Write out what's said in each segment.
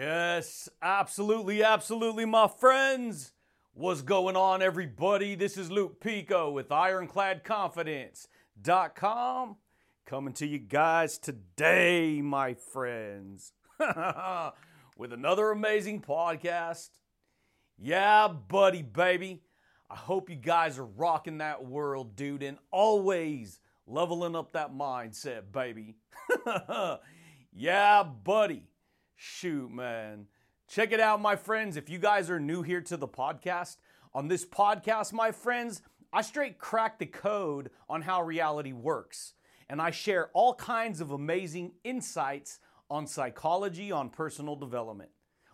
Yes, absolutely, absolutely, my friends. What's going on, everybody? This is Luke Pico with IroncladConfidence.com coming to you guys today, my friends, with another amazing podcast. Yeah, buddy, baby. I hope you guys are rocking that world, dude, and always leveling up that mindset, baby. yeah, buddy. Shoot, man. Check it out, my friends. If you guys are new here to the podcast, on this podcast, my friends, I straight crack the code on how reality works. And I share all kinds of amazing insights on psychology, on personal development,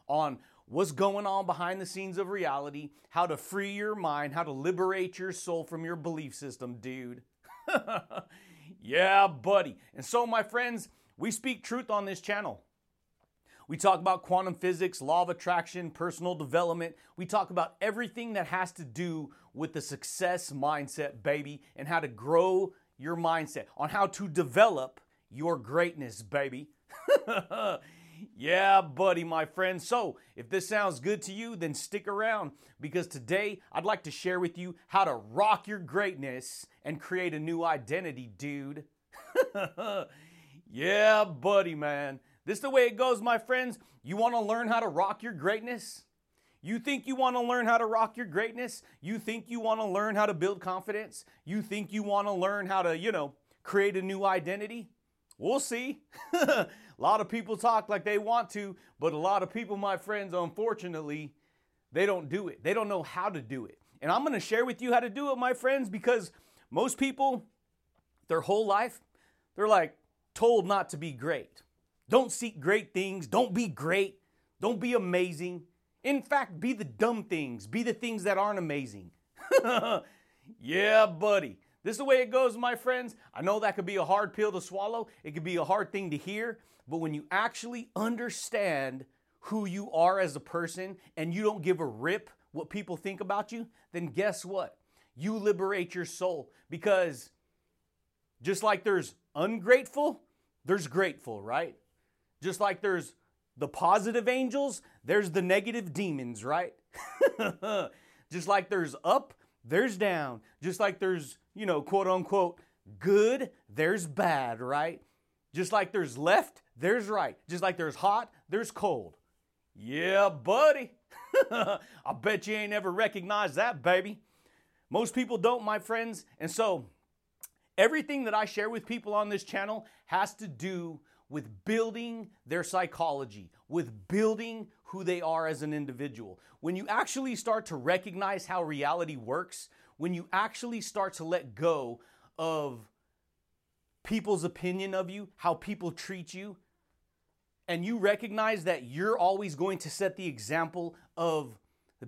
on what's going on behind the scenes of reality, how to free your mind, how to liberate your soul from your belief system, dude. yeah, buddy. And so, my friends, we speak truth on this channel. We talk about quantum physics, law of attraction, personal development. We talk about everything that has to do with the success mindset, baby, and how to grow your mindset, on how to develop your greatness, baby. yeah, buddy, my friend. So, if this sounds good to you, then stick around because today I'd like to share with you how to rock your greatness and create a new identity, dude. yeah, buddy, man. This is the way it goes, my friends. You want to learn how to rock your greatness? You think you want to learn how to rock your greatness? You think you want to learn how to build confidence? You think you want to learn how to, you know, create a new identity? We'll see. a lot of people talk like they want to, but a lot of people, my friends, unfortunately, they don't do it. They don't know how to do it. And I'm going to share with you how to do it, my friends, because most people, their whole life, they're like told not to be great. Don't seek great things. Don't be great. Don't be amazing. In fact, be the dumb things. Be the things that aren't amazing. yeah, buddy. This is the way it goes, my friends. I know that could be a hard pill to swallow. It could be a hard thing to hear. But when you actually understand who you are as a person and you don't give a rip what people think about you, then guess what? You liberate your soul because just like there's ungrateful, there's grateful, right? Just like there's the positive angels, there's the negative demons, right? Just like there's up, there's down. Just like there's, you know, quote unquote, good, there's bad, right? Just like there's left, there's right. Just like there's hot, there's cold. Yeah, buddy. I bet you ain't ever recognized that, baby. Most people don't, my friends. And so, everything that I share with people on this channel has to do with building their psychology, with building who they are as an individual. When you actually start to recognize how reality works, when you actually start to let go of people's opinion of you, how people treat you, and you recognize that you're always going to set the example of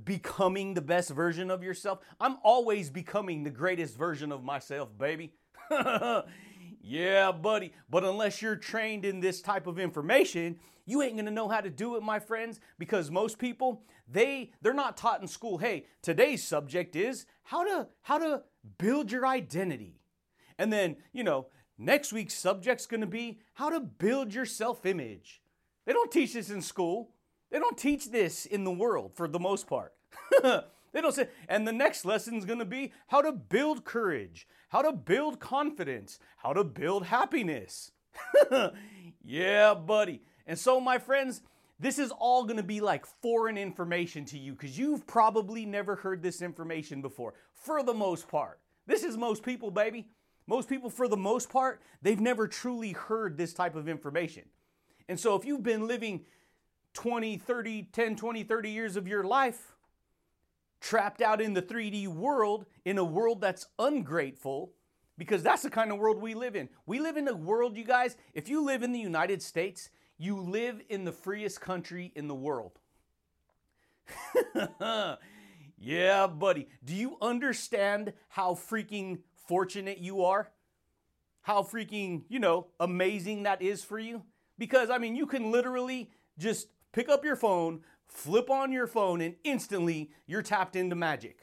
becoming the best version of yourself. I'm always becoming the greatest version of myself, baby. Yeah, buddy. But unless you're trained in this type of information, you ain't gonna know how to do it, my friends, because most people, they they're not taught in school, hey, today's subject is how to how to build your identity. And then, you know, next week's subject's gonna be how to build your self-image. They don't teach this in school. They don't teach this in the world for the most part. They don't say, and the next lesson is going to be how to build courage, how to build confidence, how to build happiness. yeah, buddy. And so, my friends, this is all going to be like foreign information to you because you've probably never heard this information before, for the most part. This is most people, baby. Most people, for the most part, they've never truly heard this type of information. And so, if you've been living 20, 30, 10, 20, 30 years of your life, trapped out in the 3D world, in a world that's ungrateful, because that's the kind of world we live in. We live in a world, you guys, if you live in the United States, you live in the freest country in the world. yeah, buddy. Do you understand how freaking fortunate you are? How freaking, you know, amazing that is for you? Because, I mean, you can literally just pick up your phone, flip on your phone, and instantly you're tapped into magic.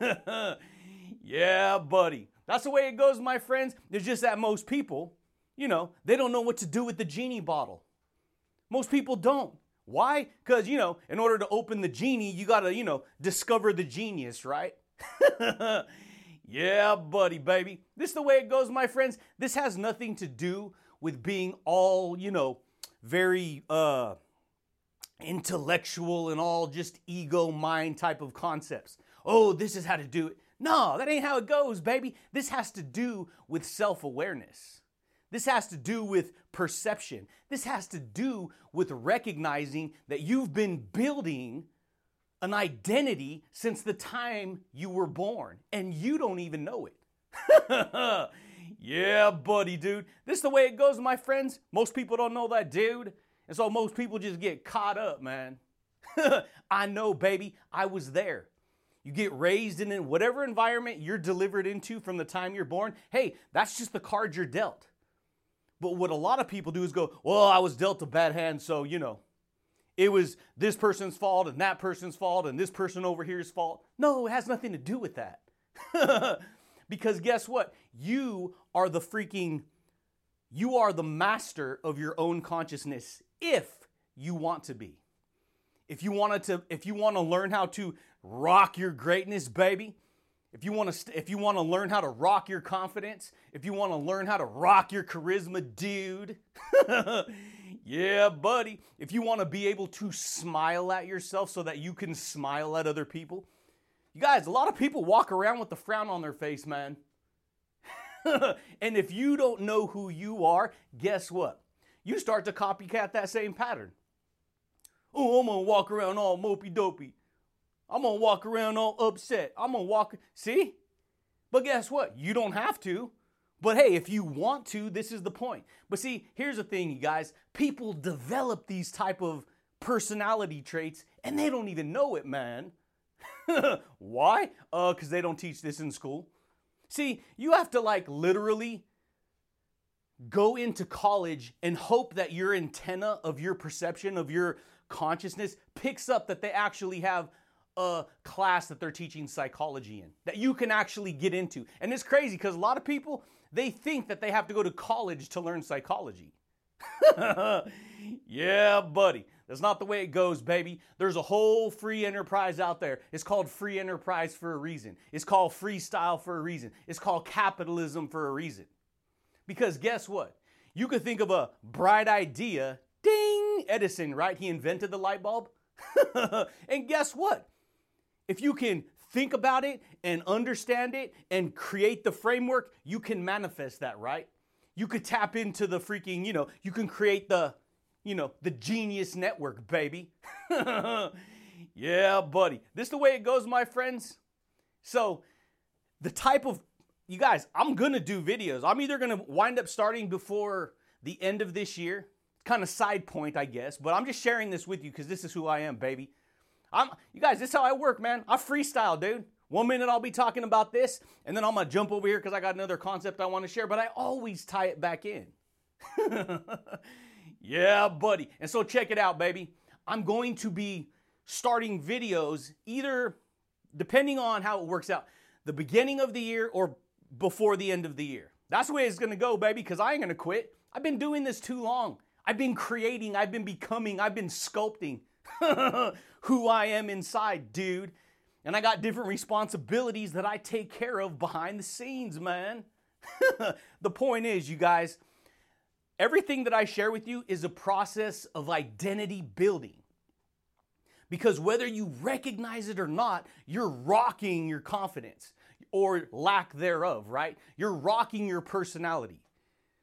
yeah, buddy. That's the way it goes, my friends. It's just that most people, you know, they don't know what to do with the genie bottle. Most people don't. Why? Because, you know, in order to open the genie, you got to, you know, discover the genius, right? yeah, buddy, baby. This is the way it goes, my friends. This has nothing to do with being all, you know, very uh intellectual and all just ego mind type of concepts. Oh, this is how to do it. No, that ain't how it goes, baby. This has to do with self awareness. This has to do with perception. This has to do with recognizing that you've been building an identity since the time you were born and you don't even know it. yeah, buddy, dude. This is the way it goes, my friends. Most people don't know that, dude. And so most people just get caught up, man. I know, baby. I was there. You get raised in whatever environment you're delivered into from the time you're born. Hey, that's just the card you're dealt. But what a lot of people do is go, well, I was dealt a bad hand, so, you know, it was this person's fault and that person's fault and this person over here's fault. No, it has nothing to do with that. because guess what? You are the freaking, you are the master of your own consciousness if you want to be. If you wanted to, if you want to learn how to rock your greatness, baby, if you want to if you want to learn how to rock your confidence, if you want to learn how to rock your charisma, dude. yeah, buddy. If you want to be able to smile at yourself so that you can smile at other people. You guys, a lot of people walk around with a frown on their face, man. and if you don't know who you are, guess what? You start to copycat that same pattern. Oh, I'm gonna walk around all mopey dopey. I'm gonna walk around all upset. I'm gonna walk. See? But guess what? You don't have to. But hey, if you want to, this is the point. But see, here's the thing, you guys. People develop these type of personality traits and they don't even know it, man. Why? Uh, because they don't teach this in school. See, you have to like literally go into college and hope that your antenna of your perception, of your consciousness, picks up that they actually have a class that they're teaching psychology in that you can actually get into. And it's crazy because a lot of people they think that they have to go to college to learn psychology. yeah, buddy. That's not the way it goes, baby. There's a whole free enterprise out there. It's called free enterprise for a reason. It's called freestyle for a reason. It's called capitalism for a reason. Because guess what? You could think of a bright idea. Ding! Edison, right? He invented the light bulb. and guess what? If you can think about it and understand it and create the framework, you can manifest that, right? You could tap into the freaking, you know, you can create the, you know, the genius network, baby. yeah, buddy. This is the way it goes, my friends. So, the type of you guys, I'm gonna do videos. I'm either gonna wind up starting before the end of this year. Kind of side point, I guess, but I'm just sharing this with you because this is who I am, baby. I'm you guys, this is how I work, man. I freestyle, dude. One minute I'll be talking about this, and then I'm gonna jump over here because I got another concept I want to share, but I always tie it back in. yeah, buddy. And so check it out, baby. I'm going to be starting videos either depending on how it works out, the beginning of the year or before the end of the year. That's the way it's gonna go, baby, because I ain't gonna quit. I've been doing this too long. I've been creating, I've been becoming, I've been sculpting. who I am inside, dude. And I got different responsibilities that I take care of behind the scenes, man. the point is, you guys, everything that I share with you is a process of identity building. Because whether you recognize it or not, you're rocking your confidence or lack thereof, right? You're rocking your personality.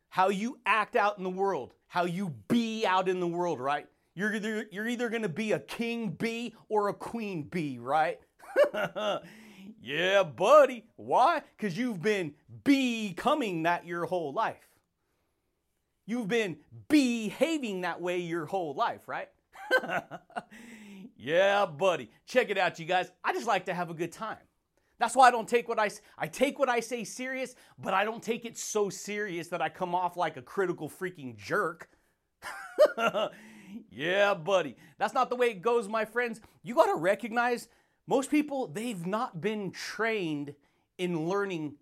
How you act out in the world, how you be out in the world, right? You're either, you're either to be a king bee or a queen bee, right? yeah, buddy. Why? Because you've been becoming that your whole life. You've been behaving that way your whole life, right? yeah, buddy. Check it out, you guys. I just like to have a good time. That's why I don't take what I I take what I say serious, but I don't take it so serious that I come off like a critical freaking jerk. yeah, buddy. That's not the way it goes, my friends. You got to recognize most people, they've not been trained in learning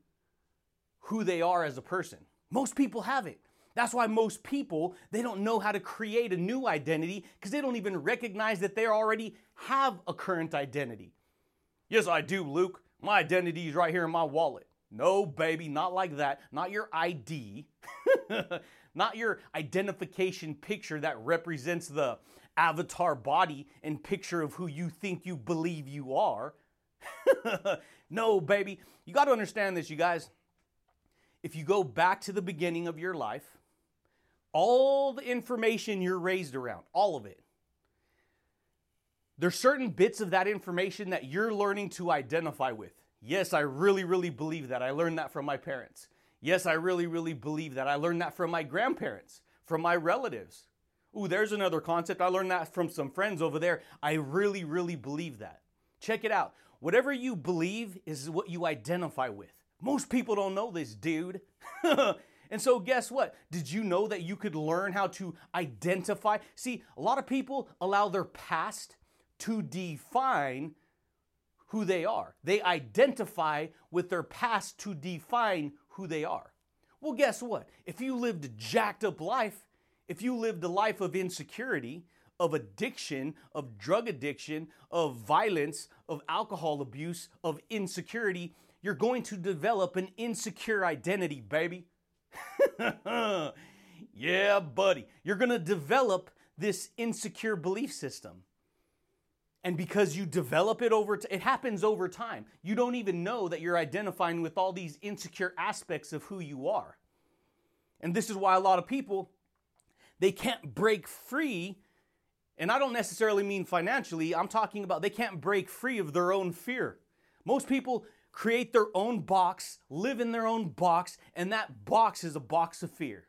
who they are as a person. Most people haven't. That's why most people, they don't know how to create a new identity because they don't even recognize that they already have a current identity. Yes, I do, Luke. My identity is right here in my wallet. No, baby, not like that. Not your ID. not your identification picture that represents the avatar body and picture of who you think you believe you are. no, baby. You got to understand this, you guys. If you go back to the beginning of your life, all the information you're raised around, all of it, there's certain bits of that information that you're learning to identify with. Yes, I really, really believe that. I learned that from my parents. Yes, I really, really believe that. I learned that from my grandparents, from my relatives. Ooh, there's another concept. I learned that from some friends over there. I really, really believe that. Check it out. Whatever you believe is what you identify with. Most people don't know this, dude. And so, guess what? Did you know that you could learn how to identify? See, a lot of people allow their past to define who they are. They identify with their past to define who they are. Well, guess what? If you lived a jacked up life, if you lived a life of insecurity, of addiction, of drug addiction, of violence, of alcohol abuse, of insecurity, you're going to develop an insecure identity, baby. yeah, buddy. You're going to develop this insecure belief system. And because you develop it over, t- it happens over time. You don't even know that you're identifying with all these insecure aspects of who you are. And this is why a lot of people, they can't break free. And I don't necessarily mean financially, I'm talking about they can't break free of their own fear. Most people create their own box, live in their own box, and that box is a box of fear.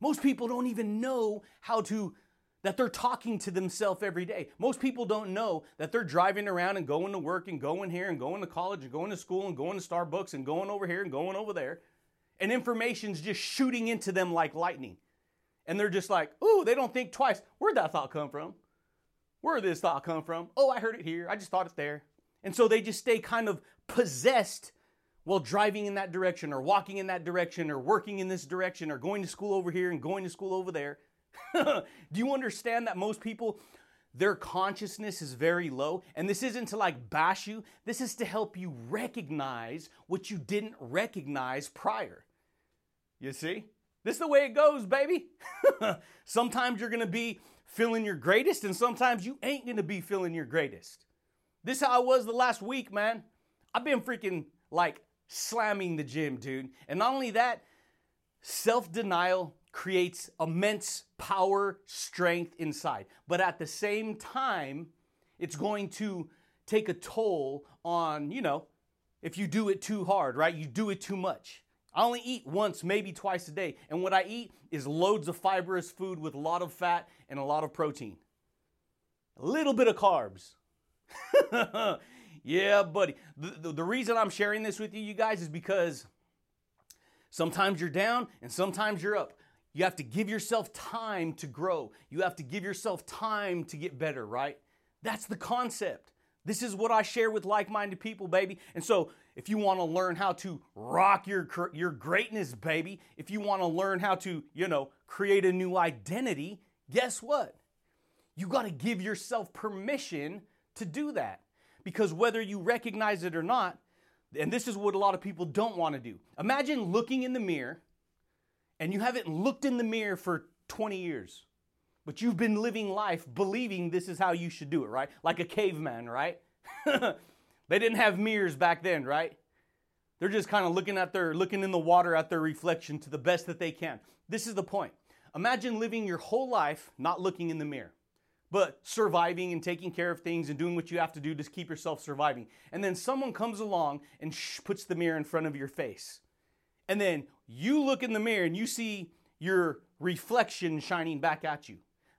Most people don't even know how to that they're talking to themselves every day. Most people don't know that they're driving around and going to work and going here and going to college and going to school and going to Starbucks and going over here and going over there. And information's just shooting into them like lightning. And they're just like, ooh, they don't think twice. Where'd that thought come from? Where did this thought come from? Oh, I heard it here. I just thought it there. And so they just stay kind of possessed while driving in that direction or walking in that direction or working in this direction or going to school over here and going to school over there. Do you understand that most people, their consciousness is very low? And this isn't to like bash you, this is to help you recognize what you didn't recognize prior. You see? This is the way it goes, baby. sometimes you're gonna be feeling your greatest, and sometimes you ain't gonna be feeling your greatest. This how I was the last week, man. I've been freaking like slamming the gym, dude. And not only that, self denial creates immense power, strength inside. But at the same time, it's going to take a toll on, you know, if you do it too hard, right? You do it too much. I only eat once, maybe twice a day. And what I eat is loads of fibrous food with a lot of fat and a lot of protein. A little bit of carbs. Yeah, buddy. The, the, the, reason I'm sharing this with you, you guys, is because sometimes you're down and sometimes you're up. You have to give yourself time to grow. You have to give yourself time to get better, right? That's the concept. This is what I share with like minded people, baby. And so, if you want to learn how to rock your, your greatness, baby, if you want to learn how to, you know, create a new identity, guess what? You got to give yourself permission to do that. Because whether you recognize it or not, and this is what a lot of people don't want to do. Imagine looking in the mirror and you haven't looked in the mirror for 20 years, but you've been living life believing this is how you should do it, right? Like a caveman, right? they didn't have mirrors back then, right? They're just kind of looking at their looking in the water at their reflection to the best that they can. This is the point. Imagine living your whole life not looking in the mirror but surviving and taking care of things and doing what you have to do to keep yourself surviving. And then someone comes along and sh- puts the mirror in front of your face. And then you look in the mirror and you see your reflection shining back at you.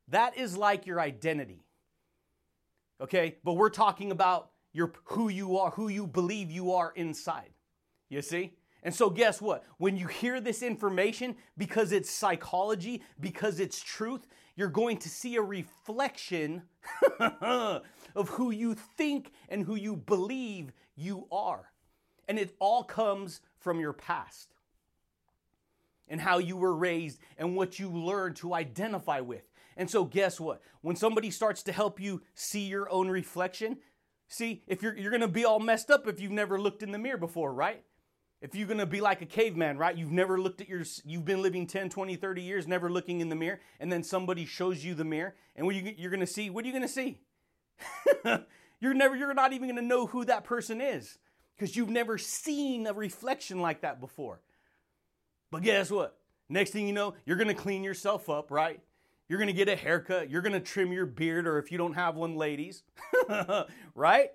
That is like your identity. Okay? But we're talking about your who you are, who you believe you are inside. You see? And so, guess what? When you hear this information, because it's psychology, because it's truth, you're going to see a reflection of who you think and who you believe you are. And it all comes from your past. And how you were raised and what you learned to identify with. And so, guess what? When somebody starts to help you see your own reflection, see, if you're, you're gonna be all messed up if you've never looked in the mirror before, right? If you're gonna be like a caveman, right? You've never looked at your, you've been living 10, 20, 30 years, never looking in the mirror, and then somebody shows you the mirror, and what you, you're gonna see, what are you gonna see? you're never, you're not even gonna know who that person is because you've never seen a reflection like that before. But guess what? Next thing you know, you're gonna clean yourself up, right? You're gonna get a haircut, you're gonna trim your beard, or if you don't have one, ladies, right?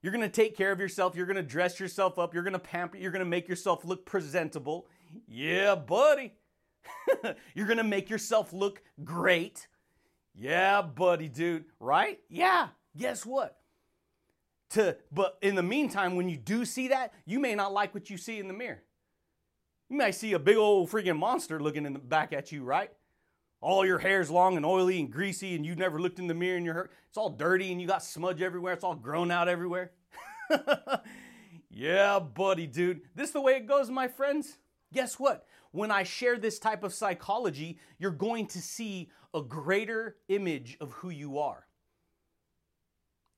You're gonna take care of yourself, you're gonna dress yourself up, you're gonna pamper, you're gonna make yourself look presentable. Yeah, buddy. you're gonna make yourself look great. Yeah, buddy, dude, right? Yeah. Guess what? To but in the meantime, when you do see that, you may not like what you see in the mirror. You may see a big old freaking monster looking in the back at you, right? All your hair's long and oily and greasy, and you've never looked in the mirror and you're it's all dirty and you got smudge everywhere, it's all grown out everywhere. yeah, buddy, dude. This is the way it goes, my friends. Guess what? When I share this type of psychology, you're going to see a greater image of who you are.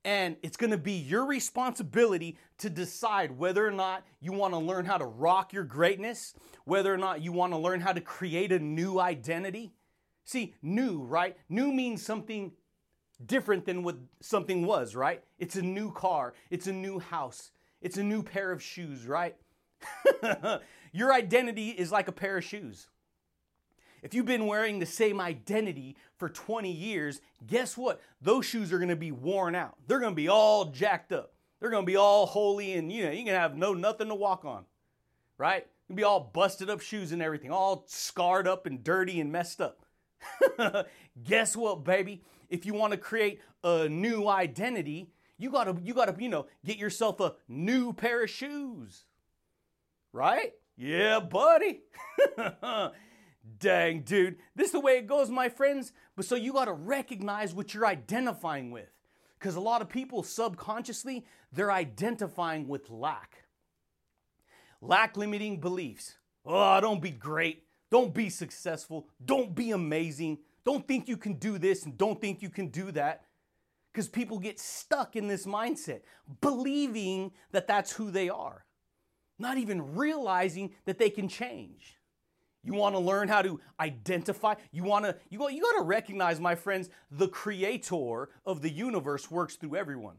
And it's gonna be your responsibility to decide whether or not you wanna learn how to rock your greatness, whether or not you wanna learn how to create a new identity. See, new, right? New means something different than what something was, right? It's a new car, it's a new house, it's a new pair of shoes, right? your identity is like a pair of shoes. If you've been wearing the same identity for 20 years, guess what? Those shoes are gonna be worn out. They're gonna be all jacked up. They're gonna be all holy and you know, you're gonna have no nothing to walk on, right? Gonna be all busted up shoes and everything, all scarred up and dirty and messed up. guess what, baby? If you wanna create a new identity, you gotta, you gotta, you know, get yourself a new pair of shoes, right? Yeah, buddy. Dang, dude. This is the way it goes, my friends. But so you got to recognize what you're identifying with. Because a lot of people subconsciously, they're identifying with lack. Lack limiting beliefs. Oh, don't be great. Don't be successful. Don't be amazing. Don't think you can do this and don't think you can do that. Because people get stuck in this mindset, believing that that's who they are, not even realizing that they can change. You want to learn how to identify. You want to you go you got to recognize my friends the creator of the universe works through everyone.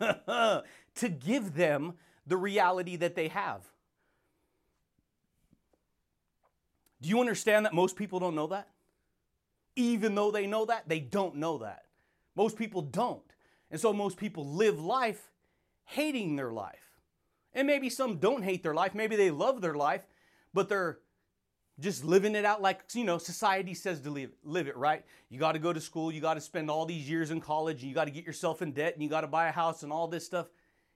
to give them the reality that they have. Do you understand that most people don't know that? Even though they know that, they don't know that. Most people don't. And so most people live life hating their life. And maybe some don't hate their life, maybe they love their life, but they're just living it out like you know society says to live, live it right? You got to go to school you got to spend all these years in college and you got to get yourself in debt and you got to buy a house and all this stuff.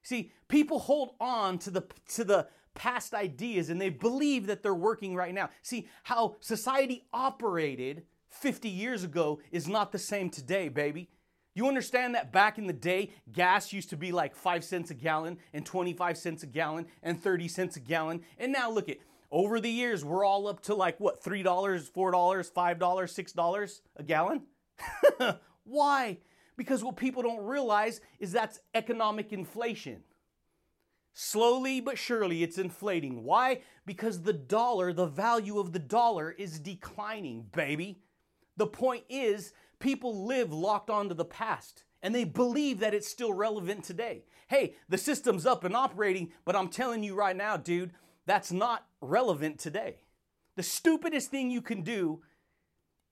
See people hold on to the to the past ideas and they believe that they're working right now. See how society operated 50 years ago is not the same today baby. You understand that back in the day, gas used to be like 5 cents a gallon and 25 cents a gallon and 30 cents a gallon. And now look at over the years, we're all up to like what, $3, $4, $5, $6 a gallon? Why? Because what people don't realize is that's economic inflation. Slowly but surely, it's inflating. Why? Because the dollar, the value of the dollar is declining, baby. The point is, people live locked onto the past and they believe that it's still relevant today. Hey, the system's up and operating, but I'm telling you right now, dude, that's not relevant today. The stupidest thing you can do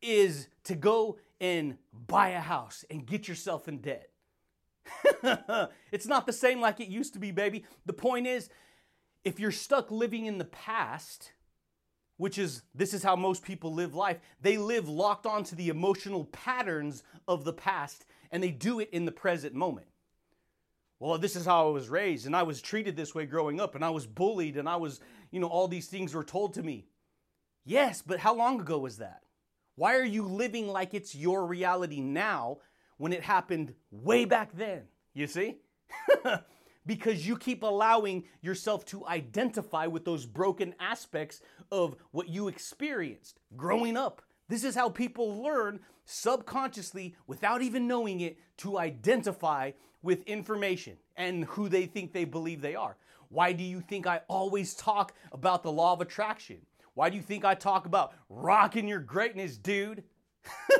is to go and buy a house and get yourself in debt. it's not the same like it used to be, baby. The point is, if you're stuck living in the past, which is this is how most people live life, they live locked onto the emotional patterns of the past and they do it in the present moment well, this is how I was raised, and I was treated this way growing up, and I was bullied, and I was, you know, all these things were told to me. Yes, but how long ago was that? Why are you living like it's your reality now when it happened way back then? You see? because you keep allowing yourself to identify with those broken aspects of what you experienced growing up. This is how people learn subconsciously, without even knowing it, to identify with information and who they think they believe they are. Why do you think I always talk about the law of attraction? Why do you think I talk about rocking your greatness, dude?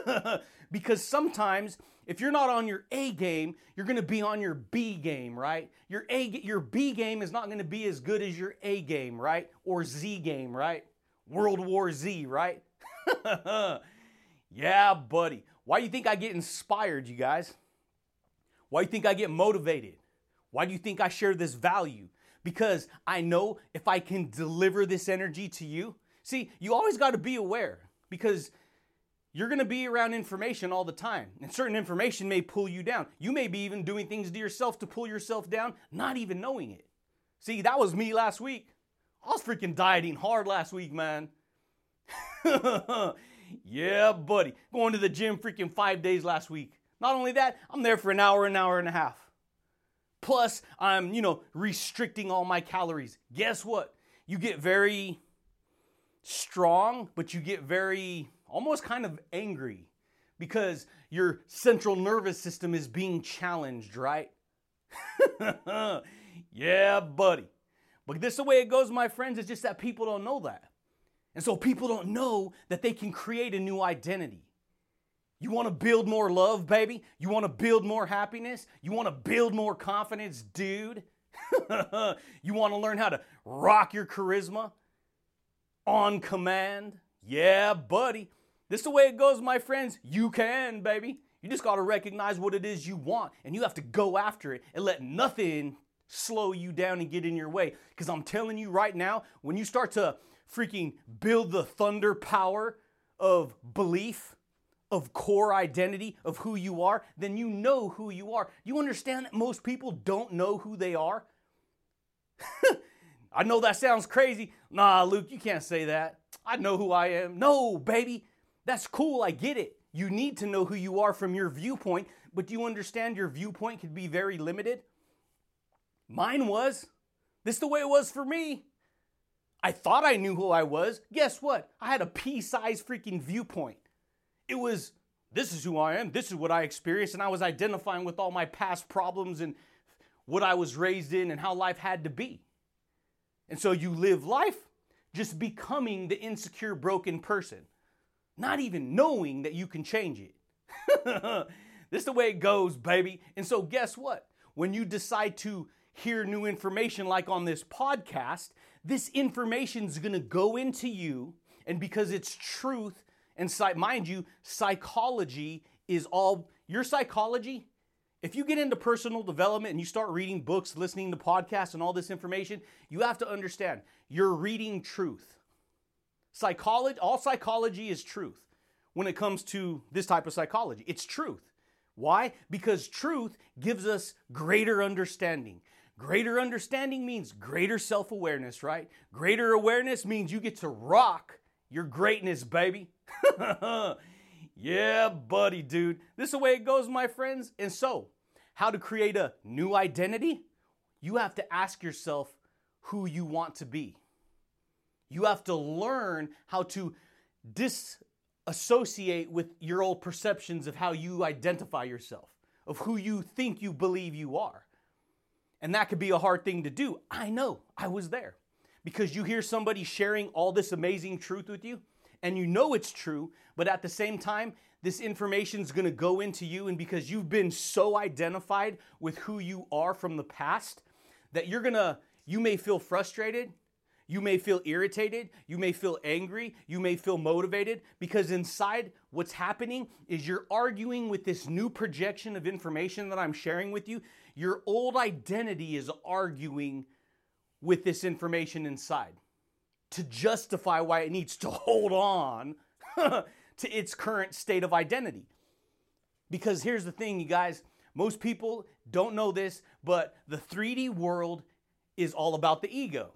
because sometimes if you're not on your A game, you're going to be on your B game, right? Your A your B game is not going to be as good as your A game, right? Or Z game, right? World War Z, right? yeah, buddy. Why do you think I get inspired, you guys? Why do you think I get motivated? Why do you think I share this value? Because I know if I can deliver this energy to you, see, you always got to be aware because you're going to be around information all the time, and certain information may pull you down. You may be even doing things to yourself to pull yourself down, not even knowing it. See, that was me last week. I was freaking dieting hard last week, man. yeah, buddy. Going to the gym freaking five days last week. Not only that, I'm there for an hour, an hour and a half. Plus, I'm, you know, restricting all my calories. Guess what? You get very strong, but you get very almost kind of angry because your central nervous system is being challenged, right? yeah, buddy. But this is the way it goes, my friends. It's just that people don't know that. And so people don't know that they can create a new identity. You want to build more love, baby? You want to build more happiness? You want to build more confidence, dude? you want to learn how to rock your charisma on command? Yeah, buddy. This is the way it goes, my friends. You can, baby. You just got to recognize what it is you want and you have to go after it and let nothing slow you down and get in your way. Because I'm telling you right now, when you start to freaking build the thunder power of belief, of core identity of who you are, then you know who you are. You understand that most people don't know who they are? I know that sounds crazy. Nah, Luke, you can't say that. I know who I am. No, baby. That's cool. I get it. You need to know who you are from your viewpoint, but do you understand your viewpoint could be very limited? Mine was. This is the way it was for me. I thought I knew who I was. Guess what? I had a pea sized freaking viewpoint. It was, this is who I am, this is what I experienced, and I was identifying with all my past problems and what I was raised in and how life had to be. And so you live life just becoming the insecure, broken person, not even knowing that you can change it. this is the way it goes, baby. And so, guess what? When you decide to hear new information like on this podcast, this information is going to go into you, and because it's truth, and mind you, psychology is all your psychology. If you get into personal development and you start reading books, listening to podcasts, and all this information, you have to understand you're reading truth. Psychology, all psychology is truth when it comes to this type of psychology. It's truth. Why? Because truth gives us greater understanding. Greater understanding means greater self awareness, right? Greater awareness means you get to rock your greatness, baby. yeah, buddy, dude. This is the way it goes, my friends. And so, how to create a new identity? You have to ask yourself who you want to be. You have to learn how to disassociate with your old perceptions of how you identify yourself, of who you think you believe you are. And that could be a hard thing to do. I know, I was there. Because you hear somebody sharing all this amazing truth with you, and you know it's true, but at the same time, this information is to go into you, and because you've been so identified with who you are from the past, that you're to, you may feel frustrated, you may feel irritated, you may feel angry, you may feel motivated, because inside what's happening is you're arguing with this new projection of information that I'm sharing with you. Your old identity is arguing with this information inside to justify why it needs to hold on to its current state of identity. Because here's the thing, you guys, most people don't know this, but the 3D world is all about the ego.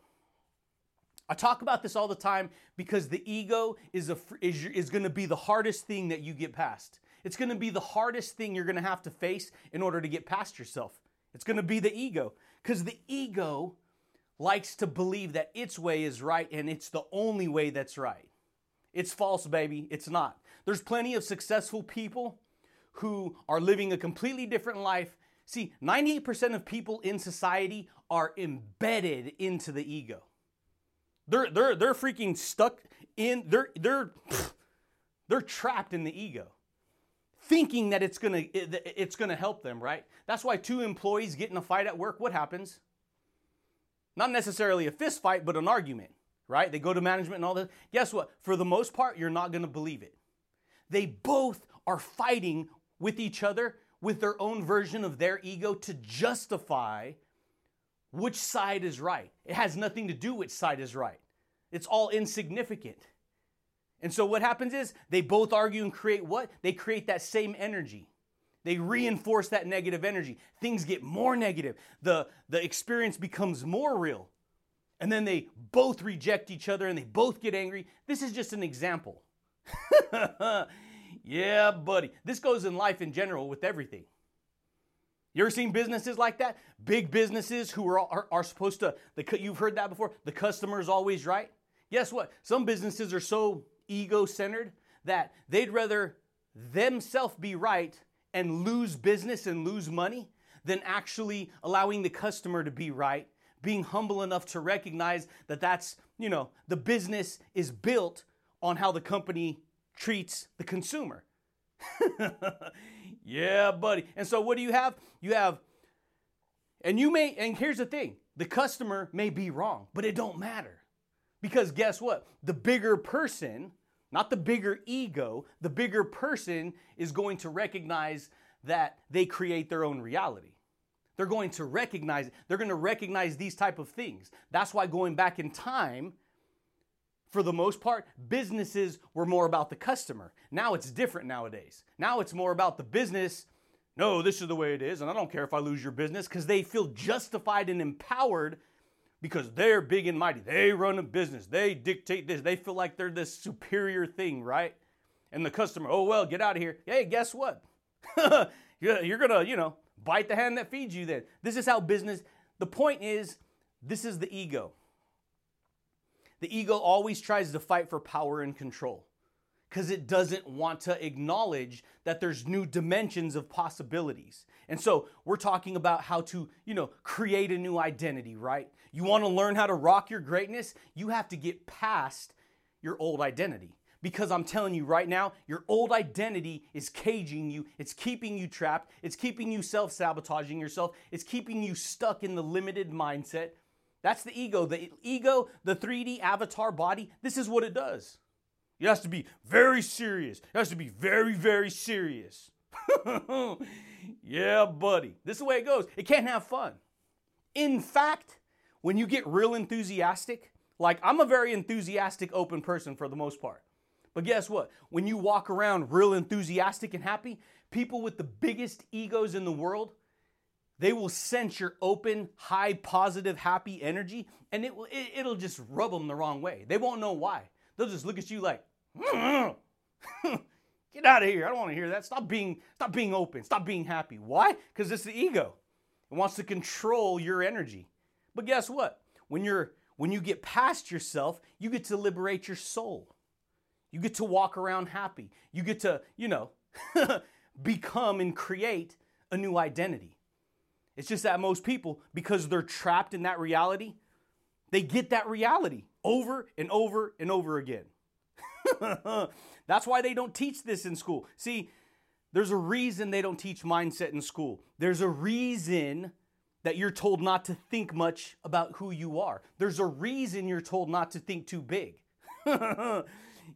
I talk about this all the time because the ego is, a, is, is going to be the hardest thing that you get past. It's going to be the hardest thing you're going to have to face in order to get past yourself. It's going to be the ego Because the ego likes to believe that its way is right and it's the only way that's right. It's false, baby. It's not. There's plenty of successful people who are living a completely different life. See, 98% of people in society are embedded into the ego. They're they're they're freaking stuck in they're they're they're trapped in the ego. Thinking that it's gonna it's gonna help them, right? That's why two employees get in a fight at work. What happens? Not necessarily a fist fight, but an argument, right? They go to management and all that. Guess what? For the most part, you're not gonna believe it. They both are fighting with each other with their own version of their ego to justify which side is right. It has nothing to do which side is right. It's all insignificant. And so what happens is they both argue and create what? They create that same energy. They reinforce that negative energy. Things get more negative. The, the experience becomes more real. And then they both reject each other and they both get angry. This is just an example. yeah, buddy. This goes in life in general with everything. You ever seen businesses like that? Big businesses who are, are, are supposed to, the, you've heard that before, the customer is always right. Guess what? Some businesses are so ego centered that they'd rather themselves be right and lose business and lose money than actually allowing the customer to be right, being humble enough to recognize that that's, you know, the business is built on how the company treats the consumer. yeah, buddy. And so what do you have? You have and you may and here's the thing, the customer may be wrong, but it don't matter. Because guess what? The bigger person, not the bigger ego, the bigger person is going to recognize that they create their own reality. They're going to recognize they're going to recognize these type of things. That's why going back in time for the most part, businesses were more about the customer. Now it's different nowadays. Now it's more about the business. No, this is the way it is, and I don't care if I lose your business because they feel justified and empowered because they're big and mighty. They run a business, they dictate this, they feel like they're this superior thing, right? And the customer, oh, well, get out of here. Hey, guess what? You're gonna, you know, bite the hand that feeds you then. This is how business, the point is, this is the ego. The ego always tries to fight for power and control because it doesn't want to acknowledge that there's new dimensions of possibilities. And so we're talking about how to, you know, create a new identity, right? You want to learn how to rock your greatness? You have to get past your old identity. Because I'm telling you right now, your old identity is caging you. It's keeping you trapped. It's keeping you self sabotaging yourself. It's keeping you stuck in the limited mindset that's the ego. The ego, the 3D avatar body, this is what it does. It has to be very serious. It has to be very, very serious. yeah, buddy. This is the way it goes. It can't have fun. In fact, when you get real enthusiastic, like I'm a very enthusiastic, open person for the most part. But guess what? When you walk around real enthusiastic and happy, people with the biggest egos in the world they will sense your open, high, positive, happy energy, and it will it, will just rub them the wrong way. They won't know why. They'll just look at you like, get out of here. I don't want to hear that. Stop being stop being open. Stop being happy. Why? Because it's the ego. It wants to control your energy. But guess what? When you're when you get past yourself, you get to liberate your soul. You get to walk around happy. You get to, you know, become and create a new identity. It's just that most people, because they're trapped in that reality, they get that reality over and over and over again. That's why they don't teach this in school. See, there's a reason they don't teach mindset in school. There's a reason that you're told not to think much about who you are. There's a reason you're told not to think too big.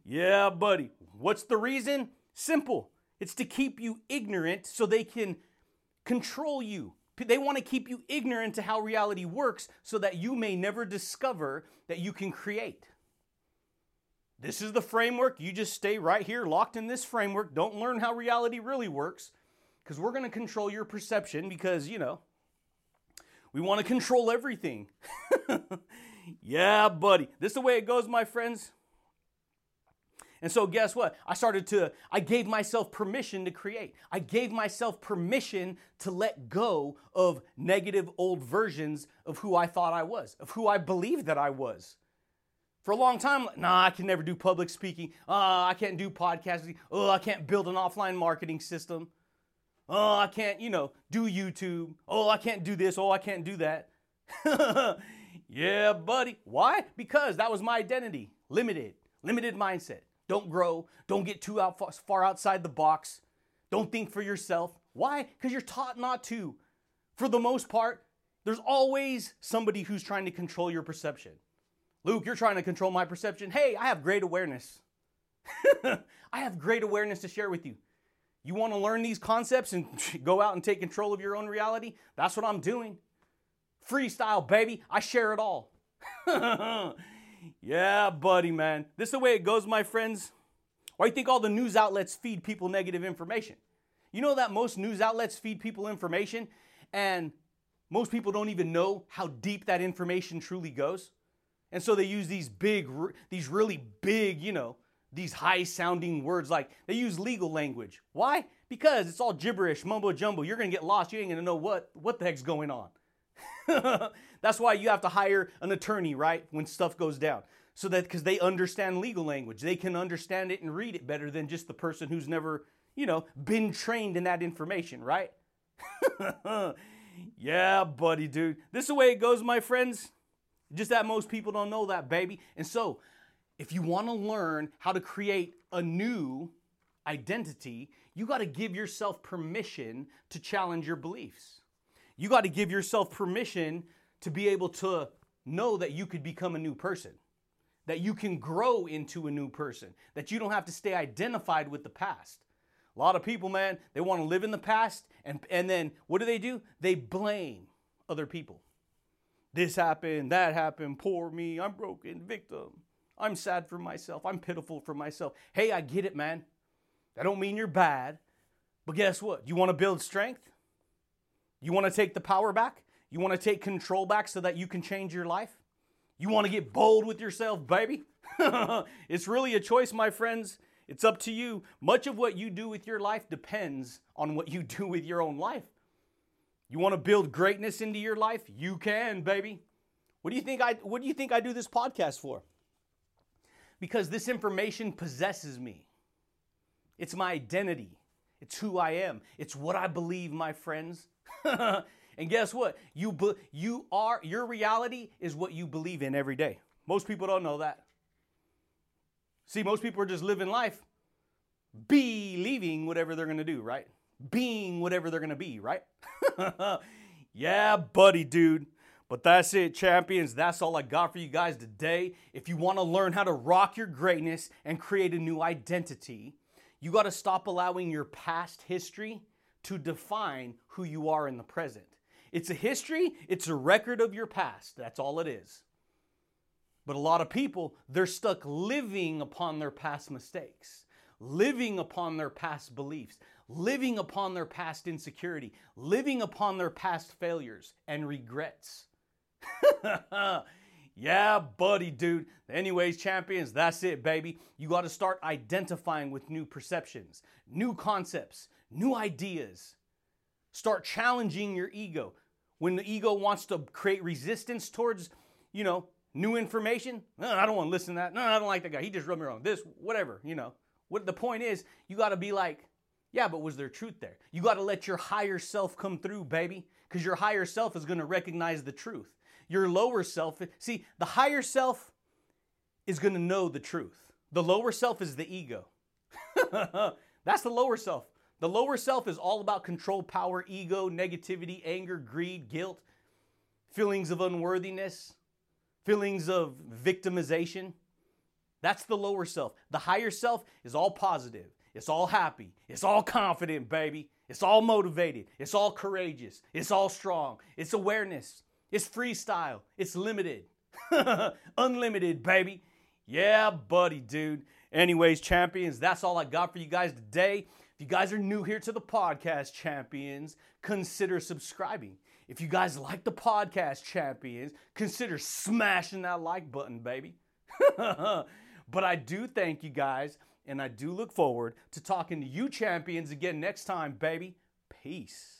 yeah, buddy. What's the reason? Simple. It's to keep you ignorant so they can control you, they want to keep you ignorant to how reality works so that you may never discover that you can create. This is the framework. You just stay right here, locked in this framework. Don't learn how reality really works because we're going to control your perception because, you know, we want to control everything. yeah, buddy. This is the way it goes, my friends. And so, guess what? I started to, I gave myself permission to create. I gave myself permission to let go of negative old versions of who I thought I was, of who I believed that I was. For a long time, nah, I can never do public speaking. Uh, I can't do podcasting. Oh, I can't build an offline marketing system. Oh, I can't, you know, do YouTube. Oh, I can't do this. Oh, I can't do that. yeah, buddy. Why? Because that was my identity. Limited, limited mindset. Don't grow. Don't get too out, far outside the box. Don't think for yourself. Why? Because you're taught not to. For the most part, there's always somebody who's trying to control your perception. Luke, you're trying to control my perception. Hey, I have great awareness. I have great awareness to share with you. You want to learn these concepts and go out and take control of your own reality? That's what I'm doing. Freestyle, baby. I share it all. yeah, buddy, man. This is the way it goes, my friends. Why do you think all the news outlets feed people negative information? You know that most news outlets feed people information and most people don't even know how deep that information truly goes. And so they use these big, these really big, you know, these high sounding words like they use legal language. Why? Because it's all gibberish, mumbo jumbo. You're going to get lost. You ain't going to know what, what the heck's going on. That's why you have to hire an attorney, right? When stuff goes down. So that because they understand legal language, they can understand it and read it better than just the person who's never, you know, been trained in that information, right? yeah, buddy, dude. This is the way it goes, my friends. Just that most people don't know that, baby. And so, if you want to learn how to create a new identity, you got to give yourself permission to challenge your beliefs. You got to give yourself permission to be able to know that you could become a new person, that you can grow into a new person, that you don't have to stay identified with the past. A lot of people, man, they want to live in the past, and, and then what do they do? They blame other people. This happened, that happened, poor me, I'm broken, victim. I'm sad for myself, I'm pitiful for myself. Hey, I get it, man. That don't mean you're bad. But guess what? You want to build strength? You want to take the power back? You want to take control back so that you can change your life? You want to get bold with yourself, baby? it's really a choice, my friends. It's up to you. Much of what you do with your life depends on what you do with your own life. You want to build greatness into your life? You can, baby. What do you think I what do you think I do this podcast for? Because this information possesses me. It's my identity. It's who I am. It's what I believe, my friends. and guess what? You be, you are your reality is what you believe in every day. Most people don't know that. See, most people are just living life believing whatever they're going to do, right? being whatever they're going to be, right? yeah, buddy, dude. But that's it, champions. That's all I got for you guys today. If you want to learn how to rock your greatness and create a new identity, you got to stop allowing your past history to define who you are in the present. It's a history, it's a record of your past. That's all it is. But a lot of people, they're stuck living upon their past mistakes, living upon their past beliefs, living upon their past insecurity, living upon their past failures and regrets. yeah, buddy, dude. Anyways, champions, that's it, baby. You got to start identifying with new perceptions, new concepts, new ideas. Start challenging your ego. When the ego wants to create resistance towards, you know, new information, no, I don't want to listen to that. No, I don't like that guy. He just rubbed me wrong. This, whatever, you know. What the point is, you got to be like, yeah, but was there truth there? You got to let your higher self come through, baby, because your higher self is going to recognize the truth. Your lower self, see, the higher self is going to know the truth. The lower self is the ego. That's the lower self. The lower self is all about control, power, ego, negativity, anger, greed, guilt, feelings of unworthiness, feelings of victimization. That's the lower self. The higher self is all positive. It's all happy. It's all confident, baby. It's all motivated. It's all courageous. It's all strong. It's awareness. It's freestyle. It's limited. Unlimited, baby. Yeah, buddy, dude. Anyways, champions, that's all I got for you guys today. If you guys are new here to the podcast, champions, consider subscribing. If you guys like the podcast, champions, consider smashing that like button, baby. But I do thank you guys, and I do look forward to talking to you champions again next time, baby. Peace.